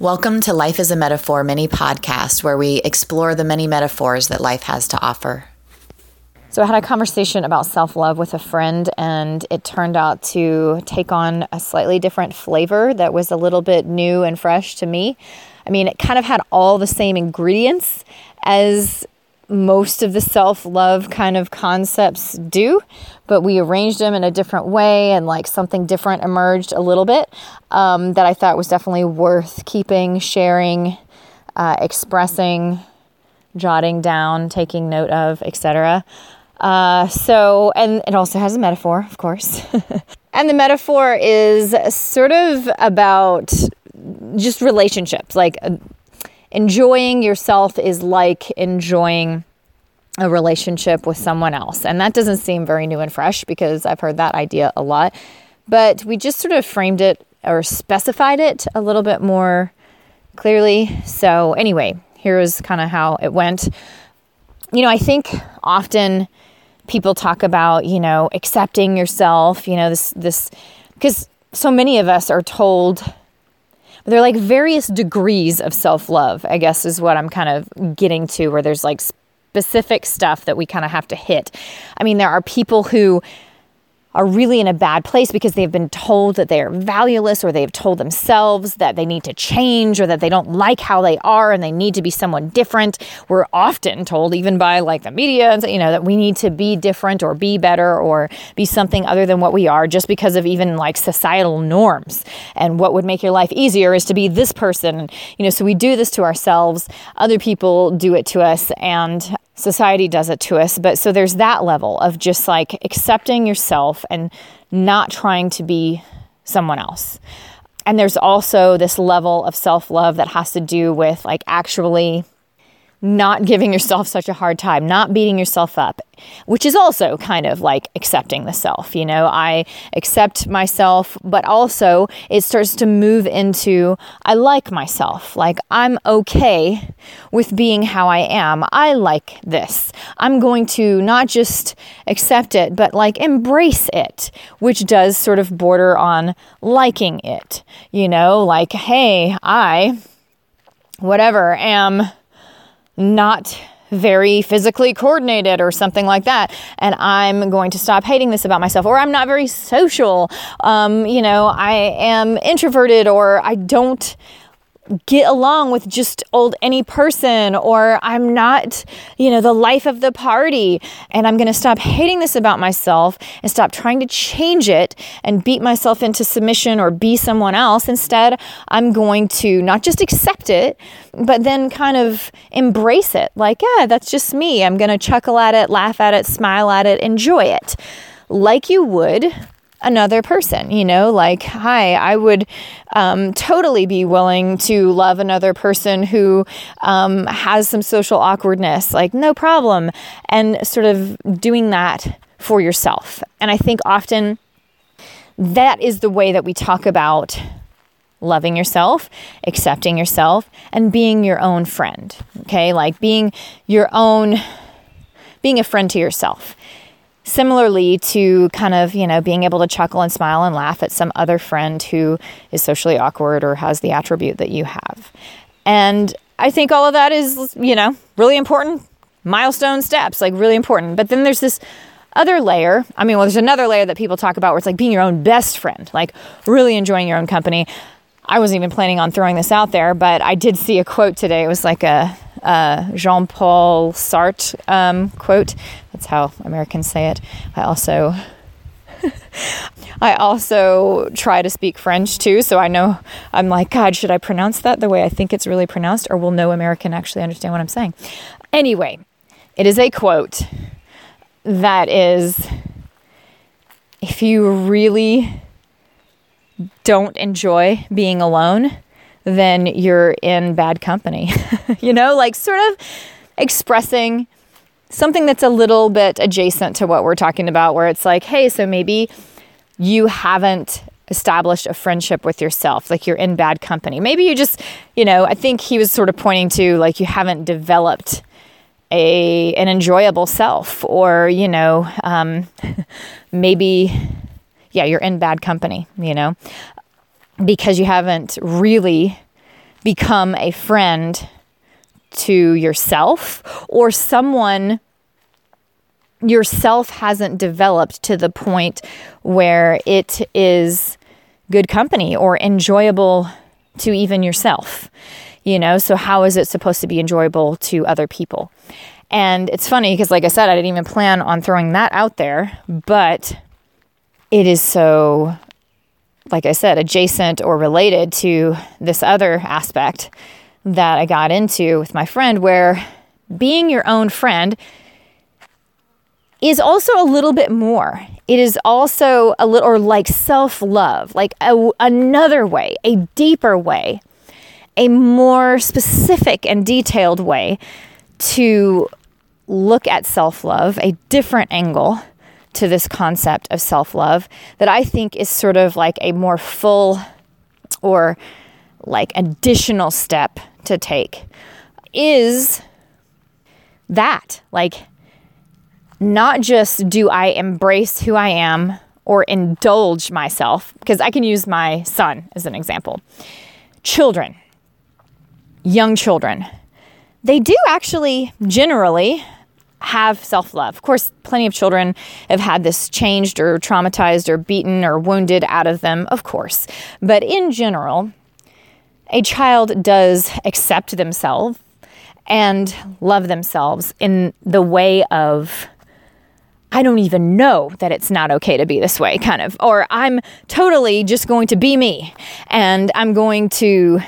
Welcome to Life is a Metaphor mini podcast where we explore the many metaphors that life has to offer. So, I had a conversation about self love with a friend, and it turned out to take on a slightly different flavor that was a little bit new and fresh to me. I mean, it kind of had all the same ingredients as most of the self love kind of concepts do, but we arranged them in a different way and like something different emerged a little bit um, that I thought was definitely worth keeping, sharing, uh, expressing, jotting down, taking note of, etc. Uh, so, and it also has a metaphor, of course. and the metaphor is sort of about just relationships, like enjoying yourself is like enjoying a relationship with someone else. And that doesn't seem very new and fresh because I've heard that idea a lot. But we just sort of framed it or specified it a little bit more clearly. So, anyway, here's kind of how it went. You know, I think often people talk about, you know, accepting yourself, you know, this, this, because so many of us are told they're like various degrees of self love, I guess is what I'm kind of getting to, where there's like specific stuff that we kind of have to hit. I mean, there are people who are really in a bad place because they've been told that they are valueless or they've told themselves that they need to change or that they don't like how they are and they need to be someone different. We're often told, even by like the media, and you know, that we need to be different or be better or be something other than what we are just because of even like societal norms. And what would make your life easier is to be this person. You know, so we do this to ourselves, other people do it to us. And society does it to us. But so there's that level of just like accepting yourself and not trying to be someone else. And there's also this level of self love that has to do with like actually not giving yourself such a hard time, not beating yourself up, which is also kind of like accepting the self. You know, I accept myself, but also it starts to move into I like myself. Like I'm okay with being how I am. I like this. I'm going to not just accept it, but like embrace it, which does sort of border on liking it. You know, like, hey, I, whatever, am not very physically coordinated or something like that. And I'm going to stop hating this about myself. Or I'm not very social. Um, you know, I am introverted or I don't get along with just old any person or I'm not, you know, the life of the party and I'm going to stop hating this about myself and stop trying to change it and beat myself into submission or be someone else. Instead, I'm going to not just accept it, but then kind of embrace it. Like, yeah, that's just me. I'm going to chuckle at it, laugh at it, smile at it, enjoy it. Like you would another person, you know, like, hi, I would um, totally be willing to love another person who um, has some social awkwardness, like, no problem. And sort of doing that for yourself. And I think often that is the way that we talk about loving yourself, accepting yourself, and being your own friend. Okay, like being your own, being a friend to yourself similarly to kind of, you know, being able to chuckle and smile and laugh at some other friend who is socially awkward or has the attribute that you have. And I think all of that is, you know, really important milestone steps, like really important. But then there's this other layer. I mean, well, there's another layer that people talk about where it's like being your own best friend, like really enjoying your own company. I wasn't even planning on throwing this out there, but I did see a quote today. It was like a, a Jean Paul Sartre um, quote. That's how Americans say it. I also. I also try to speak French too, so I know I'm like, God, should I pronounce that the way I think it's really pronounced, or will no American actually understand what I'm saying? Anyway, it is a quote that is if you really don't enjoy being alone, then you're in bad company. you know, like sort of expressing something that's a little bit adjacent to what we're talking about, where it's like, hey, so maybe you haven't established a friendship with yourself, like you're in bad company. Maybe you just, you know, I think he was sort of pointing to like you haven't developed a an enjoyable self, or you know, um, maybe yeah, you're in bad company, you know, because you haven't really become a friend to yourself or someone yourself hasn't developed to the point where it is good company or enjoyable to even yourself. You know, so how is it supposed to be enjoyable to other people? And it's funny because, like I said, I didn't even plan on throwing that out there, but it is so, like I said, adjacent or related to this other aspect that I got into with my friend where being your own friend is also a little bit more. It is also a little, or like self love, like a, another way, a deeper way, a more specific and detailed way to look at self love, a different angle to this concept of self love that I think is sort of like a more full or like additional step to take is that like not just do I embrace who I am or indulge myself, because I can use my son as an example. Children, young children, they do actually generally have self love. Of course, plenty of children have had this changed or traumatized or beaten or wounded out of them, of course. But in general, a child does accept themselves and love themselves in the way of I don't even know that it's not okay to be this way, kind of. Or I'm totally just going to be me and I'm going to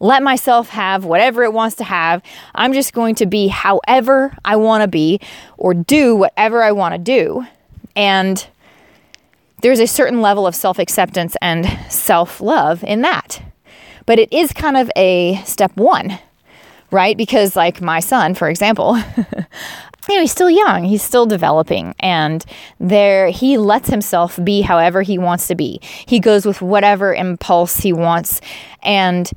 let myself have whatever it wants to have. I'm just going to be however I want to be or do whatever I want to do. And there's a certain level of self acceptance and self love in that. But it is kind of a step one, right? Because, like my son, for example, you know, he's still young, he's still developing, and there he lets himself be however he wants to be. He goes with whatever impulse he wants and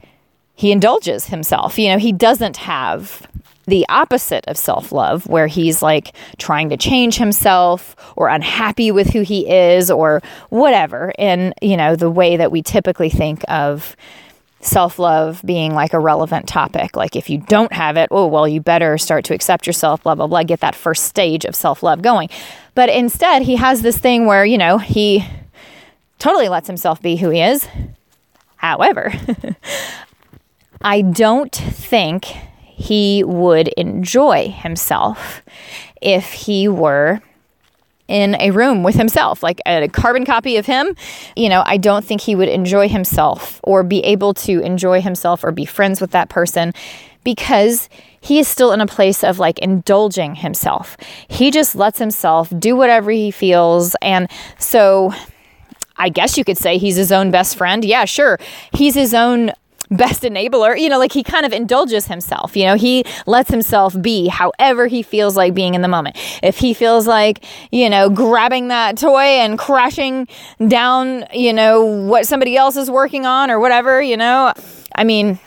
he indulges himself. You know, he doesn't have the opposite of self love, where he's like trying to change himself or unhappy with who he is or whatever, in, you know, the way that we typically think of self love being like a relevant topic. Like if you don't have it, oh, well, you better start to accept yourself, blah, blah, blah, get that first stage of self love going. But instead, he has this thing where, you know, he totally lets himself be who he is. However, I don't think he would enjoy himself if he were in a room with himself, like a carbon copy of him, you know, I don't think he would enjoy himself or be able to enjoy himself or be friends with that person because he is still in a place of like indulging himself. He just lets himself do whatever he feels. And so I guess you could say he's his own best friend. Yeah, sure. He's his own best enabler. You know, like he kind of indulges himself. You know, he lets himself be however he feels like being in the moment. If he feels like, you know, grabbing that toy and crashing down, you know, what somebody else is working on or whatever, you know, I mean,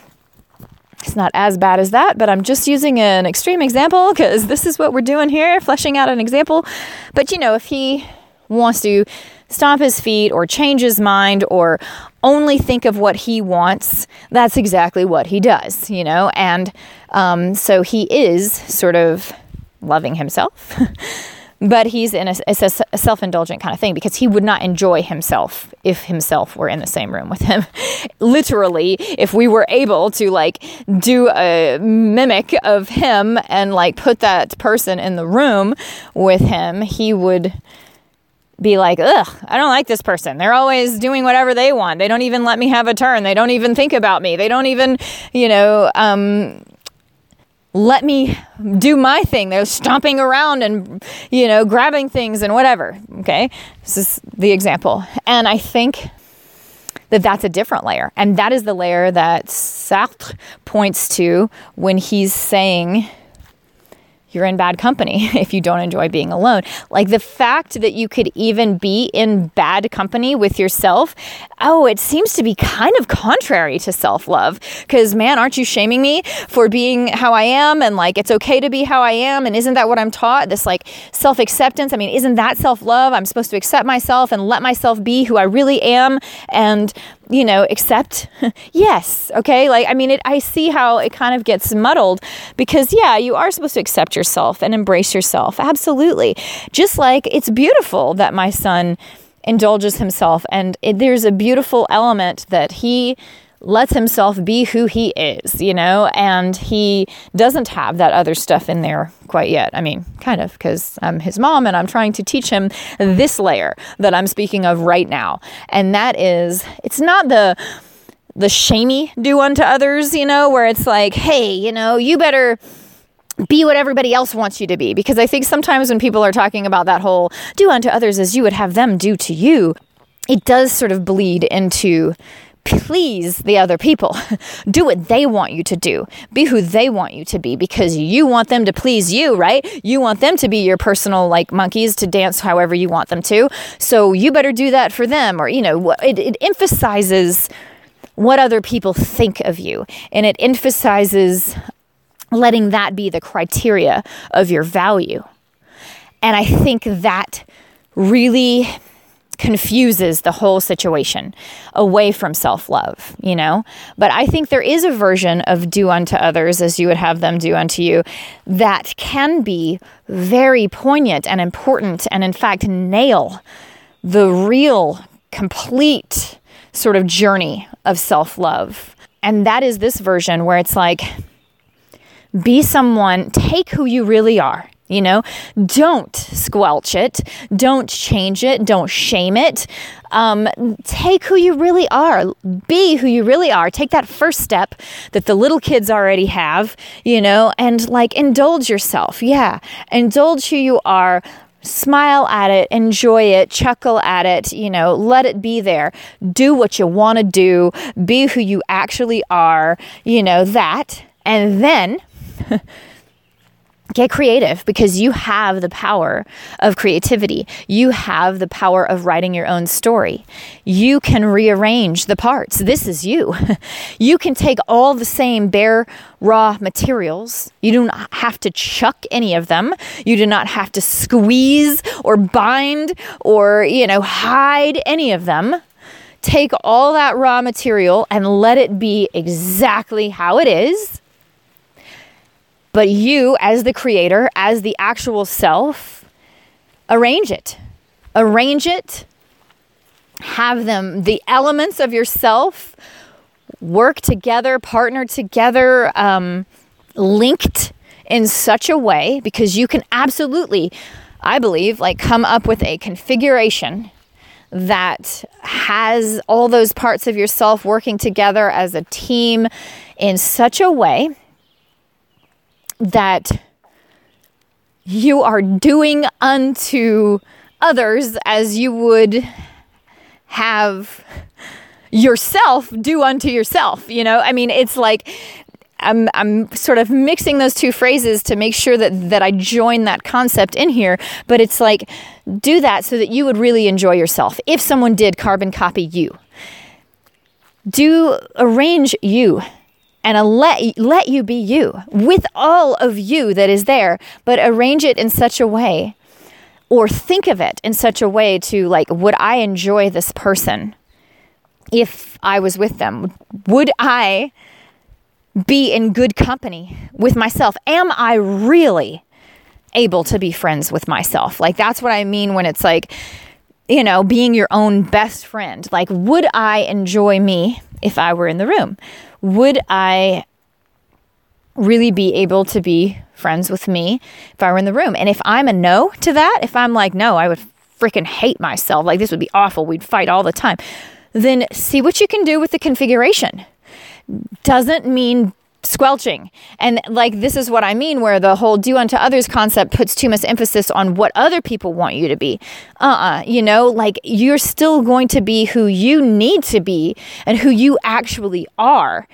it's not as bad as that, but I'm just using an extreme example because this is what we're doing here, fleshing out an example. But, you know, if he wants to stomp his feet or change his mind or only think of what he wants, that's exactly what he does, you know? And um, so he is sort of loving himself. but he's in a, a, a self-indulgent kind of thing because he would not enjoy himself if himself were in the same room with him literally if we were able to like do a mimic of him and like put that person in the room with him he would be like, ugh, I don't like this person. They're always doing whatever they want. They don't even let me have a turn. They don't even think about me. They don't even, you know, um, let me do my thing. They're stomping around and, you know, grabbing things and whatever. Okay. This is the example. And I think that that's a different layer. And that is the layer that Sartre points to when he's saying, you're in bad company if you don't enjoy being alone. Like the fact that you could even be in bad company with yourself, oh, it seems to be kind of contrary to self love. Because, man, aren't you shaming me for being how I am? And like, it's okay to be how I am. And isn't that what I'm taught? This like self acceptance. I mean, isn't that self love? I'm supposed to accept myself and let myself be who I really am. And you know, accept? yes. Okay. Like, I mean, it, I see how it kind of gets muddled because, yeah, you are supposed to accept yourself and embrace yourself. Absolutely. Just like it's beautiful that my son indulges himself. And it, there's a beautiful element that he lets himself be who he is, you know, and he doesn't have that other stuff in there quite yet. I mean, kind of, because I'm his mom and I'm trying to teach him this layer that I'm speaking of right now. And that is, it's not the, the shamey do unto others, you know, where it's like, hey, you know, you better be what everybody else wants you to be. Because I think sometimes when people are talking about that whole do unto others as you would have them do to you, it does sort of bleed into please the other people. do what they want you to do. Be who they want you to be because you want them to please you, right? You want them to be your personal like monkeys to dance however you want them to. So you better do that for them or you know, it, it emphasizes what other people think of you and it emphasizes letting that be the criteria of your value. And I think that really confuses the whole situation away from self love, you know? But I think there is a version of do unto others as you would have them do unto you that can be very poignant and important, and in fact, nail the real, complete sort of journey of self love. And that is this version where it's like, be someone, take who you really are you know, don't squelch it, don't change it, don't shame it. Um, take who you really are, be who you really are. Take that first step that the little kids already have, you know, and like indulge yourself. Yeah, indulge who you are. Smile at it, enjoy it, chuckle at it, you know, let it be there. Do what you want to do, be who you actually are, you know, that. And then Get creative because you have the power of creativity. You have the power of writing your own story. You can rearrange the parts. This is you. You can take all the same bare, raw materials. You do not have to chuck any of them. You do not have to squeeze or bind or, you know, hide any of them. Take all that raw material and let it be exactly how it is but you, as the creator, as the actual self, arrange it. Arrange it. Have them, the elements of yourself, work together, partner together, um, linked in such a way because you can absolutely, I believe, like come up with a configuration that has all those parts of yourself working together as a team in such a way that you are doing unto others as you would have yourself do unto yourself. You know, I mean, it's like I'm, I'm sort of mixing those two phrases to make sure that, that I join that concept in here. But it's like, do that so that you would really enjoy yourself. If someone did carbon copy you, do arrange you and let let you be you with all of you that is there but arrange it in such a way or think of it in such a way to like would i enjoy this person if i was with them? Would i be in good company with myself? Am i really able to be friends with myself? Like that's what i mean when it's like you know being your own best friend. Like would i enjoy me if i were in the room would I really be able to be friends with me if I were in the room? And if I'm a no to that, if I'm like, no, I would freaking hate myself, like this would be awful, we'd fight all the time, then see what you can do with the configuration. Doesn't mean squelching. And like this is what I mean where the whole do unto others concept puts too much emphasis on what other people want you to be. Uh-uh, you know, like you're still going to be who you need to be and who you actually are.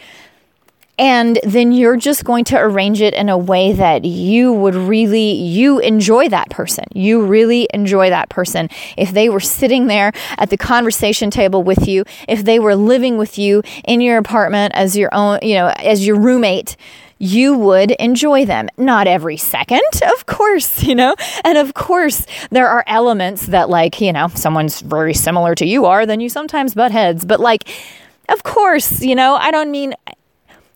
And then you're just going to arrange it in a way that you would really you enjoy that person you really enjoy that person if they were sitting there at the conversation table with you if they were living with you in your apartment as your own you know as your roommate you would enjoy them. Not every second, of course, you know? And of course, there are elements that, like, you know, someone's very similar to you are, then you sometimes butt heads. But, like, of course, you know, I don't mean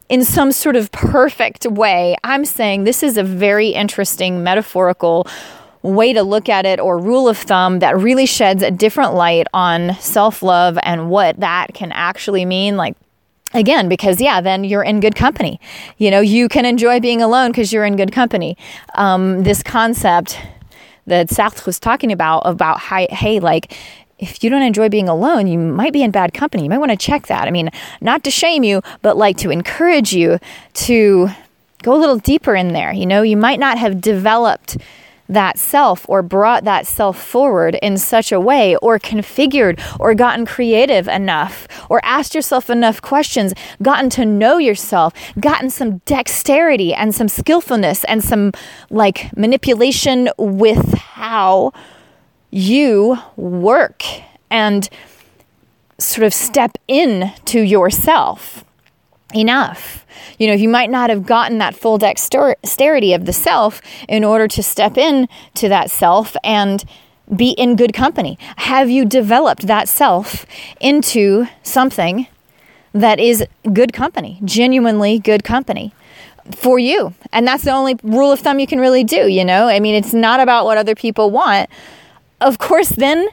in some sort of perfect way. I'm saying this is a very interesting metaphorical way to look at it or rule of thumb that really sheds a different light on self love and what that can actually mean. Like, again, because yeah, then you're in good company. You know, you can enjoy being alone because you're in good company. Um, this concept that Sartre was talking about, about how, hey, like, if you don't enjoy being alone, you might be in bad company. You might want to check that. I mean, not to shame you, but like to encourage you to go a little deeper in there. You know, you might not have developed that self or brought that self forward in such a way or configured or gotten creative enough or asked yourself enough questions, gotten to know yourself, gotten some dexterity and some skillfulness and some like manipulation with how you work and sort of step in to yourself enough. You know, you might not have gotten that full dexterity of the self in order to step in to that self and be in good company. Have you developed that self into something that is good company, genuinely good company? For you. And that's the only rule of thumb you can really do, you know? I mean, it's not about what other people want. Of course, then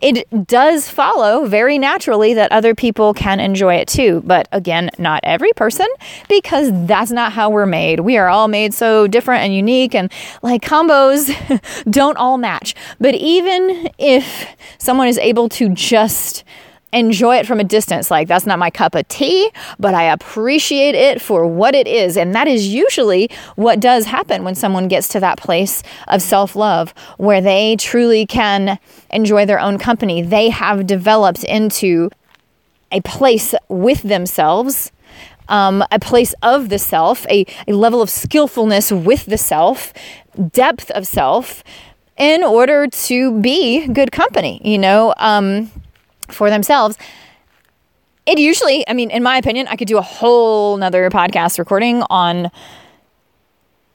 it does follow very naturally that other people can enjoy it too. But again, not every person, because that's not how we're made. We are all made so different and unique, and like combos don't all match. But even if someone is able to just enjoy it from a distance. Like, that's not my cup of tea, but I appreciate it for what it is. And that is usually what does happen when someone gets to that place of self love where they truly can enjoy their own company. They have developed into a place with themselves. Um, a place of the self, a, a level of skillfulness with the self, depth of self, in order to be good company. You know, um, for themselves. It usually, I mean, in my opinion, I could do a whole nother podcast recording on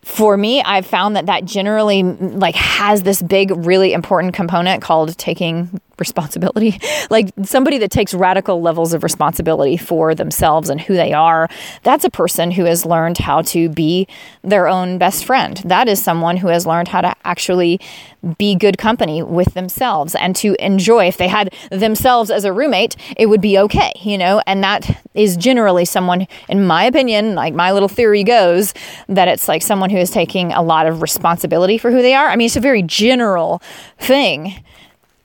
for me i've found that that generally like has this big really important component called taking responsibility. like somebody that takes radical levels of responsibility for themselves and who they are, that's a person who has learned how to be their own best friend. That is someone who has learned how to actually be good company with themselves and to enjoy. If they had themselves as a roommate, it would be okay, you know? And that is generally someone, in my opinion, like my little theory goes, that it's like someone who is taking a lot of responsibility for who they are. I mean, it's a very general thing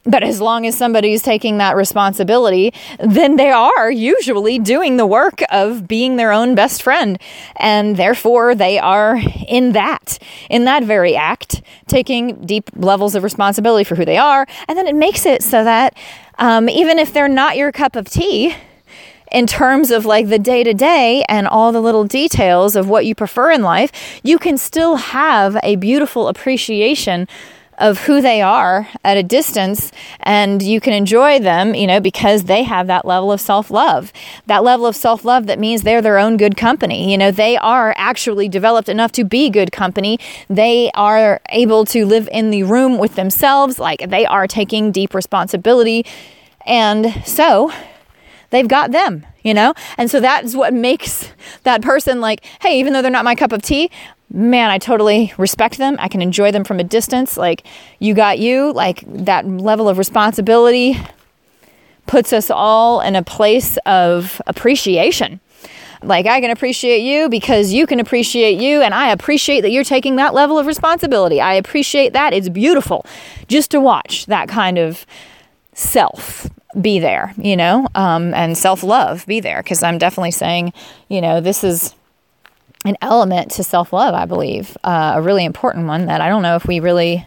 but as long as somebody's taking that responsibility, then they are usually doing the work of being their own best friend. And therefore, they are in that, in that very act, taking deep levels of responsibility for who they are. And then it makes it so that um, even if they're not your cup of tea, in terms of like the day to day and all the little details of what you prefer in life, you can still have a beautiful appreciation of who they are at a distance and you can enjoy them, you know, because they have that level of self love. That level of self love that means they're their own good company. You know, they are actually developed enough to be good company. They are able to live in the room with themselves, like they are taking deep responsibility. And so they've got them, you know? And so that's what makes that person like, hey, even though they're not my cup of tea, man, I totally respect them. I can enjoy them from a distance. Like, you got you, like that level of responsibility puts us all in a place of appreciation. Like, I can appreciate you because you can appreciate you, and I appreciate that you're taking that level of responsibility. I appreciate that. It's beautiful just to watch that kind of self be there, you know, um, and self love be there. Because I'm definitely saying, you know, this is an element to self love, I believe, uh, a really important one that I don't know if we really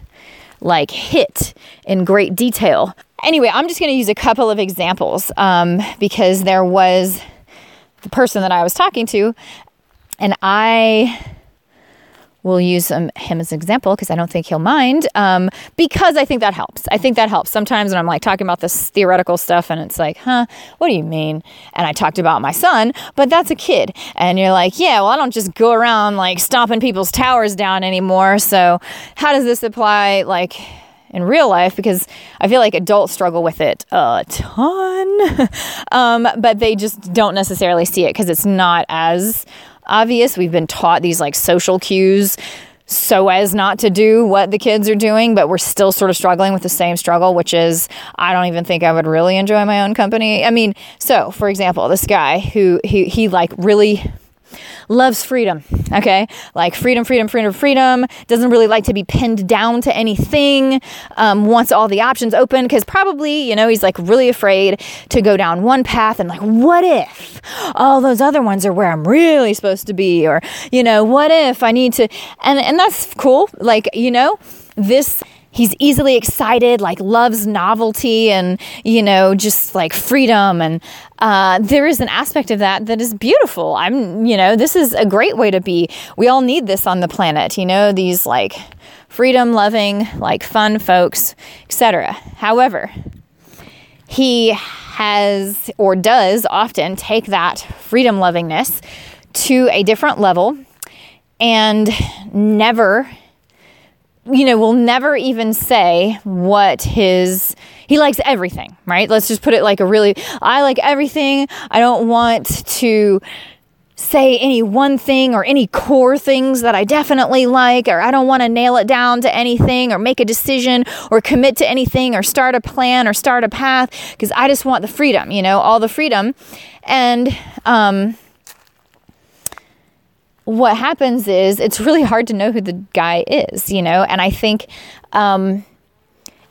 like hit in great detail. Anyway, I'm just going to use a couple of examples um, because there was the person that I was talking to and I will use him, him as an example because I don't think he'll mind. Um, because I think that helps. I think that helps. Sometimes when I'm like talking about this theoretical stuff and it's like, huh, what do you mean? And I talked about my son, but that's a kid. And you're like, yeah, well, I don't just go around like stomping people's towers down anymore. So how does this apply like in real life? Because I feel like adults struggle with it a ton, um, but they just don't necessarily see it because it's not as obvious. We've been taught these like social cues so as not to do what the kids are doing, but we're still sort of struggling with the same struggle, which is I don't even think I would really enjoy my own company. I mean, so for example, this guy who he he like really loves freedom. Okay. Like freedom, freedom, freedom, freedom. Doesn't really like to be pinned down to anything. Um, wants all the options open because probably, you know, he's like really afraid to go down one path and like, what if all those other ones are where I'm really supposed to be? Or, you know, what if I need to, and, and that's cool. Like, you know, this he's easily excited, like loves novelty and, you know, just like freedom. And uh, there is an aspect of that that is beautiful. I'm, you know, this is a great way to be. We all need this on the planet, you know, these like freedom loving, like fun folks, etc. However, he has or does often take that freedom lovingness to a different level and never you know, will never even say what his he likes everything, right? Let's just put it like a really I like everything. I don't want to say any one thing or any core things that I definitely like, or I don't want to nail it down to anything or make a decision or commit to anything or start a plan or start a path because I just want the freedom, you know, all the freedom. And, um, what happens is it's really hard to know who the guy is, you know, and I think um,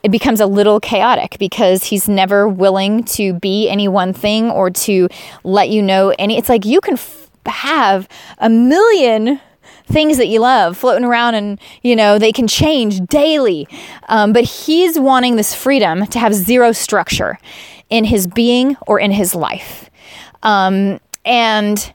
it becomes a little chaotic because he's never willing to be any one thing or to let you know any. It's like you can f- have a million things that you love floating around and you know they can change daily um, but he's wanting this freedom to have zero structure in his being or in his life um, and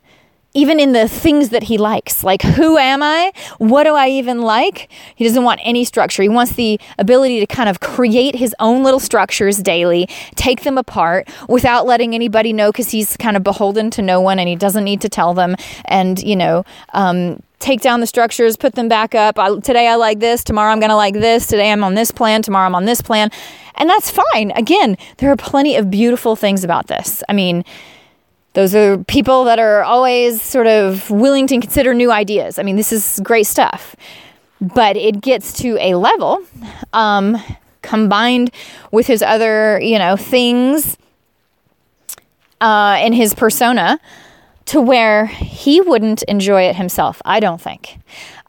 even in the things that he likes. Like, who am I? What do I even like? He doesn't want any structure. He wants the ability to kind of create his own little structures daily, take them apart without letting anybody know because he's kind of beholden to no one and he doesn't need to tell them. And, you know, um, take down the structures, put them back up. I, today I like this, tomorrow I'm going to like this, today I'm on this plan, tomorrow I'm on this plan. And that's fine. Again, there are plenty of beautiful things about this. I mean, those are people that are always sort of willing to consider new ideas. I mean, this is great stuff. But it gets to a level um, combined with his other, you know, things uh, in his persona to where he wouldn't enjoy it himself. I don't think.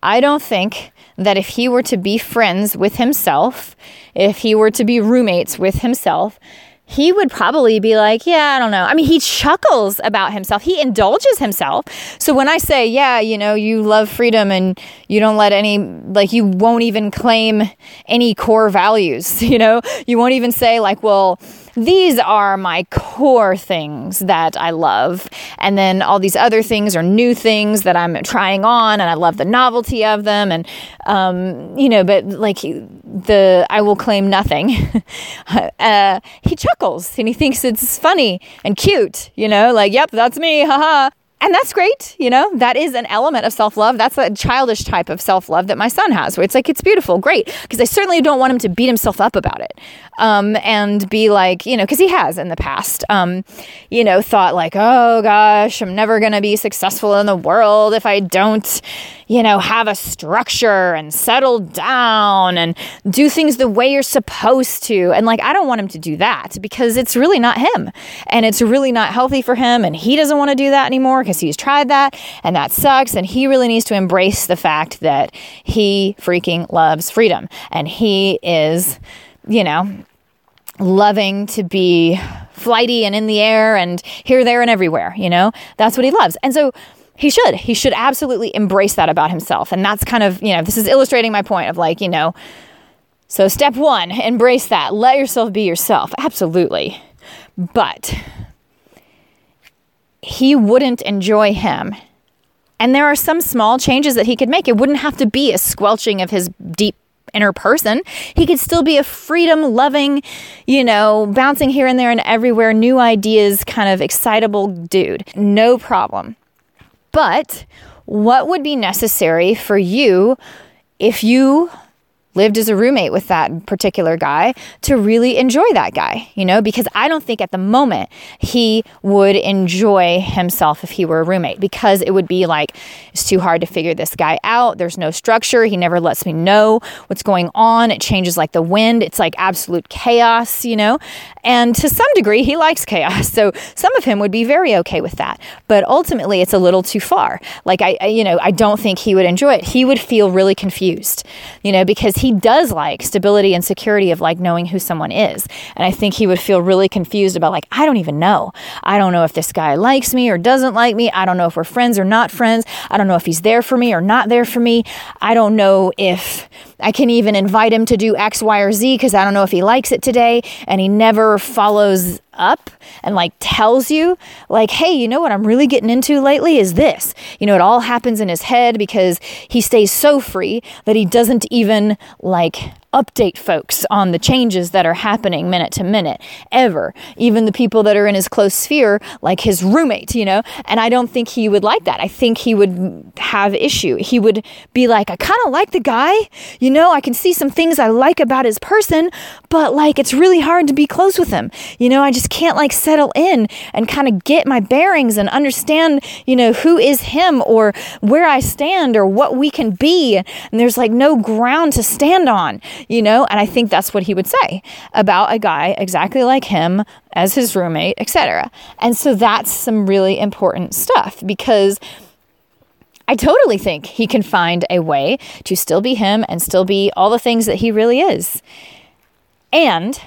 I don't think that if he were to be friends with himself, if he were to be roommates with himself, he would probably be like, Yeah, I don't know. I mean, he chuckles about himself, he indulges himself. So when I say, Yeah, you know, you love freedom and you don't let any, like, you won't even claim any core values, you know, you won't even say, like, well, these are my core things that I love. And then all these other things are new things that I'm trying on, and I love the novelty of them. And, um, you know, but like the I will claim nothing, uh, he chuckles and he thinks it's funny and cute, you know, like, yep, that's me, haha. And that's great, you know, that is an element of self love. That's a childish type of self love that my son has, where it's like, it's beautiful, great. Because I certainly don't want him to beat himself up about it um, and be like, you know, because he has in the past, um, you know, thought like, oh gosh, I'm never going to be successful in the world if I don't, you know, have a structure and settle down and do things the way you're supposed to. And like, I don't want him to do that because it's really not him and it's really not healthy for him. And he doesn't want to do that anymore because he's tried that and that sucks. And he really needs to embrace the fact that he freaking loves freedom and he is, you know, loving to be flighty and in the air and here, there, and everywhere. You know, that's what he loves. And so, he should. He should absolutely embrace that about himself. And that's kind of, you know, this is illustrating my point of like, you know, so step one, embrace that. Let yourself be yourself. Absolutely. But he wouldn't enjoy him And there are some small changes that he could make. It wouldn't have to be a squelching of his deep inner person. He could still be a freedom loving, you know, bouncing here and there and everywhere, new ideas, kind of excitable dude. No problem. But what would be necessary for you if you lived as a roommate with that particular guy to really enjoy that guy, you know, because I don't think at the moment he would enjoy himself if he were a roommate because it would be like, it's too hard to figure this guy out. There's no structure. He never lets me know what's going on. It changes like the wind. It's like absolute chaos, you know, and to some degree, he likes chaos. So some of him would be very okay with that. But ultimately, it's a little too far. Like, I, you know, I don't think he would enjoy it. He would feel really confused, you know, because he does like stability and security of like knowing who someone is. And I think he would feel really confused about like, I don't even know. I don't know if this guy likes me or doesn't like me. I don't know if we're friends or not friends. I don't know if he's there for me or not there for me. I don't know if I can even invite him to do X, Y, or Z because I don't know if he likes it today. And he never follows up and like tells you like hey you know what i'm really getting into lately is this. You know it all happens in his head because he stays so free that he doesn't even like update folks on the changes that are happening minute to minute ever. Even the people that are in his close sphere like his roommate you know? And i don't think he would like that. I think he would have issue. He would be like i kind of like the guy you know? I can see some things i like about his person but like it's really hard to be close with him. You know i just can't like settle in and kind of get my bearings and understand you know who is him or where i stand or what we can be. And there's like no ground to stand on you know? And I think that's what he would say about a guy exactly like him as his roommate, etc. And so that's some really important stuff because I totally think he can find a way to still be him and still be all the things that he really is. And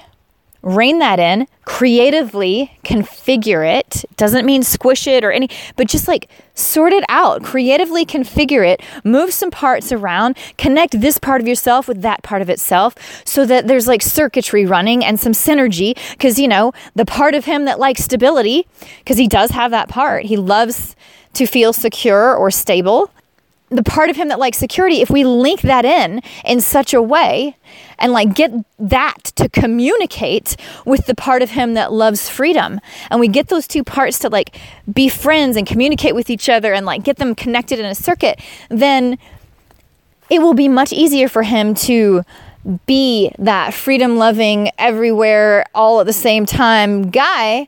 rein that in, creatively configure it. Doesn't mean squish it or any, but just like sort it out, creatively configure it, move some parts around, connect this part of yourself with that part of itself so that there's like circuitry running and some synergy. Because, you know, the part of him that likes stability, because he does have that part, he loves to feel secure or stable the part of him that likes security, if we link that in in such a way and like get that to communicate with the part of him that loves freedom, and we get those two parts to like be friends and communicate with each other and like get them connected in a circuit, then it will be much easier for him to be that freedom loving, everywhere, all at the same time guy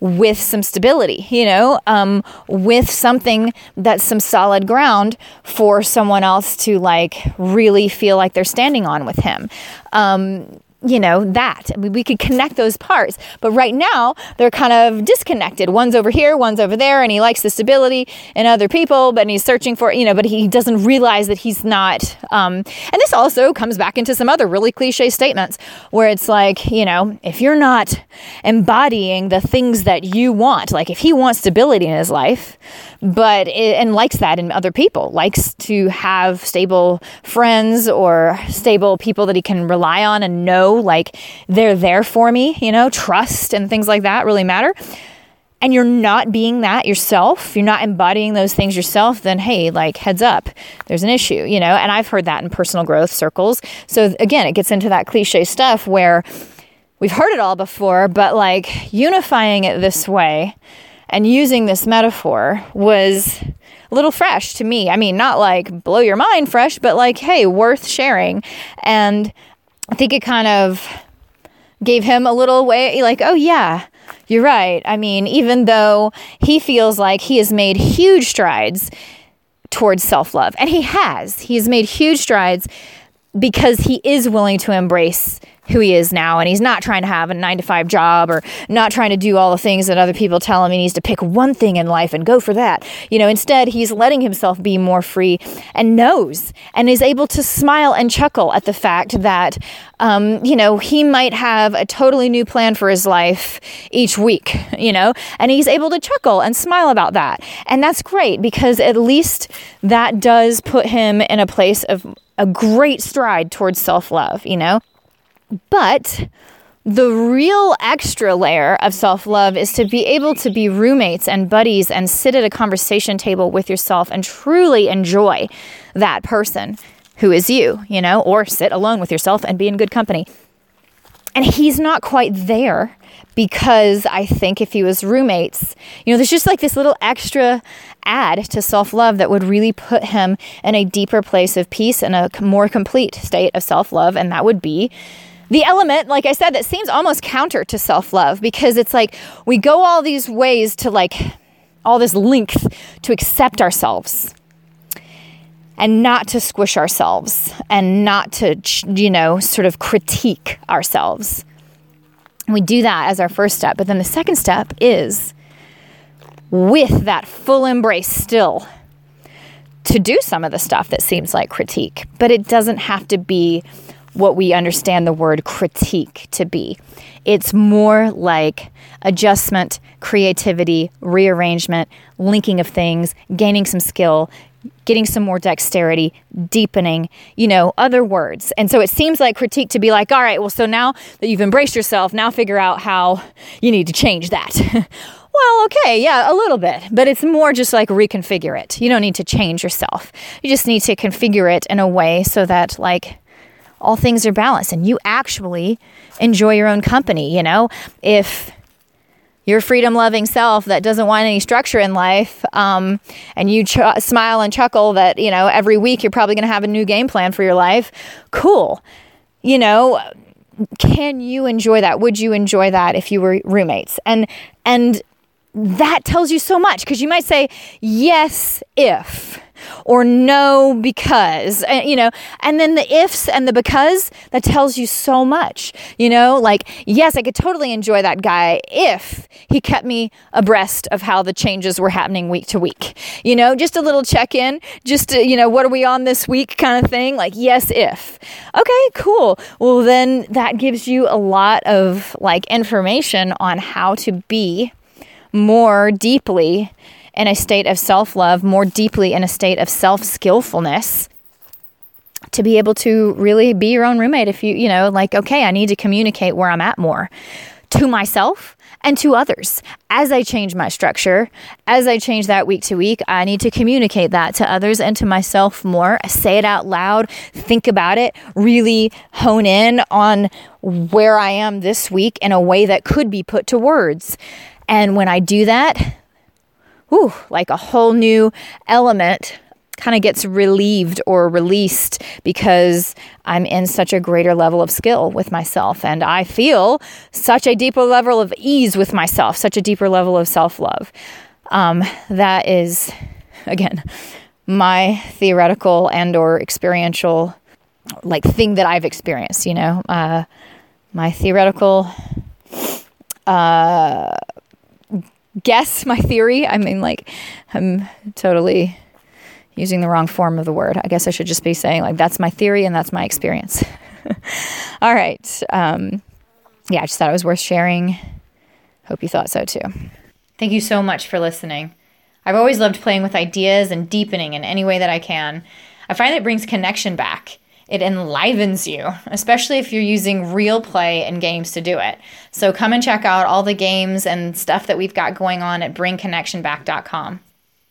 with some stability, you know, um, with something that's some solid ground for someone else to like really feel like they're standing on with him. Um, you know, that. I mean, we could connect those parts. But right now, they're kind of disconnected. One's over here, one's over there, and he likes the stability in other people, but he's searching for, you know, but he doesn't realize that he's not. Um, and this also comes back into some other really cliche statements where it's like, you know, if you're not embodying the things that you want, like if he wants stability in his life, but it, and likes that in other people, likes to have stable friends or stable people that he can rely on and know like they're there for me, you know, trust and things like that really matter. And you're not being that yourself, you're not embodying those things yourself, then hey, like heads up, there's an issue, you know? And I've heard that in personal growth circles. So again, it gets into that cliche stuff where we've heard it all before, but like unifying it this way and using this metaphor was a little fresh to me. I mean, not like blow your mind fresh, but like, hey, worth sharing. And I think it kind of gave him a little way, like, oh, yeah, you're right. I mean, even though he feels like he has made huge strides towards self love, and he has, he has made huge strides because he is willing to embrace who he is now and he's not trying to have a 9 to 5 job or not trying to do all the things that other people tell him he needs to pick one thing in life and go for that. You know, instead he's letting himself be more free and knows and is able to smile and chuckle at the fact that um, you know, he might have a totally new plan for his life each week, you know, and he's able to chuckle and smile about that. And that's great because at least that does put him in a place of a great stride towards self love, you know? But the real extra layer of self love is to be able to be roommates and buddies and sit at a conversation table with yourself and truly enjoy that person who is you, you know, or sit alone with yourself and be in good company. And he's not quite there because I think if he was roommates, you know, there's just like this little extra add to self love that would really put him in a deeper place of peace and a more complete state of self love. And that would be the element, like I said, that seems almost counter to self love because it's like we go all these ways to like all this length to accept ourselves and not to squish ourselves and not to, you know, sort of critique ourselves. We do that as our first step. But then the second step is with that full embrace still to do some of the stuff that seems like critique, but it doesn't have to be what we understand the word critique to be. It's more like adjustment, creativity, rearrangement, linking of things, gaining some skill, getting some more dexterity, deepening, you know, other words. And so it seems like critique to be like, all right, well, so now that you've embraced yourself, now figure out how you need to change that. well, okay, yeah, a little bit, but it's more just like reconfigure it. You don't need to change yourself. You just need to configure it in a way so that, like, all things are balanced and you actually enjoy your own company. You know, if your freedom loving self that doesn't want any structure in life um, and you ch- smile and chuckle that you know every week you're probably going to have a new game plan for your life cool. You know can you enjoy that? Would you enjoy that if you were roommates? And and that tells you so much because you might say yes if or no because uh, you know and then the ifs and the because that tells you so much you know? Like yes i could totally enjoy that guy if he kept me abreast of how the changes were happening week to week you know? Just a little check in just to, you know what are we on this week kind of thing? Like yes if. Okay cool. Well then that gives you a lot of like information on how to be more deeply in a state of self love, more deeply in a state of self skillfulness to be able to really be your own roommate if you, you know, like, okay, I need to communicate where I'm at more to myself and to others. As I change my structure, as I change that week to week, I need to communicate that to others and to myself more. Say it out loud, think about it, really hone in on where I am this week in a way that could be put to words. And when I do that, whew, like a whole new element kind of gets relieved or released because I'm in such a greater level of skill with myself. And I feel such a deeper level of ease with myself, such a deeper level of self love. Um, that is, again, my theoretical and or experiential like thing that I've experienced, you know, uh, my theoretical uh, guess my theory. I mean, like, I'm totally using the wrong form of the word. I guess I should just be saying, like, that's my theory and that's my experience. All right. Um, yeah, I just thought it was worth sharing. Hope you thought so too. Thank you so much for listening. I've always loved playing with ideas and deepening in any way that I can. I find it brings connection back it enlivens you, especially if you're using real play and games to do it. So come and check out all the games and stuff that we've got going on at bringconnectionback.com.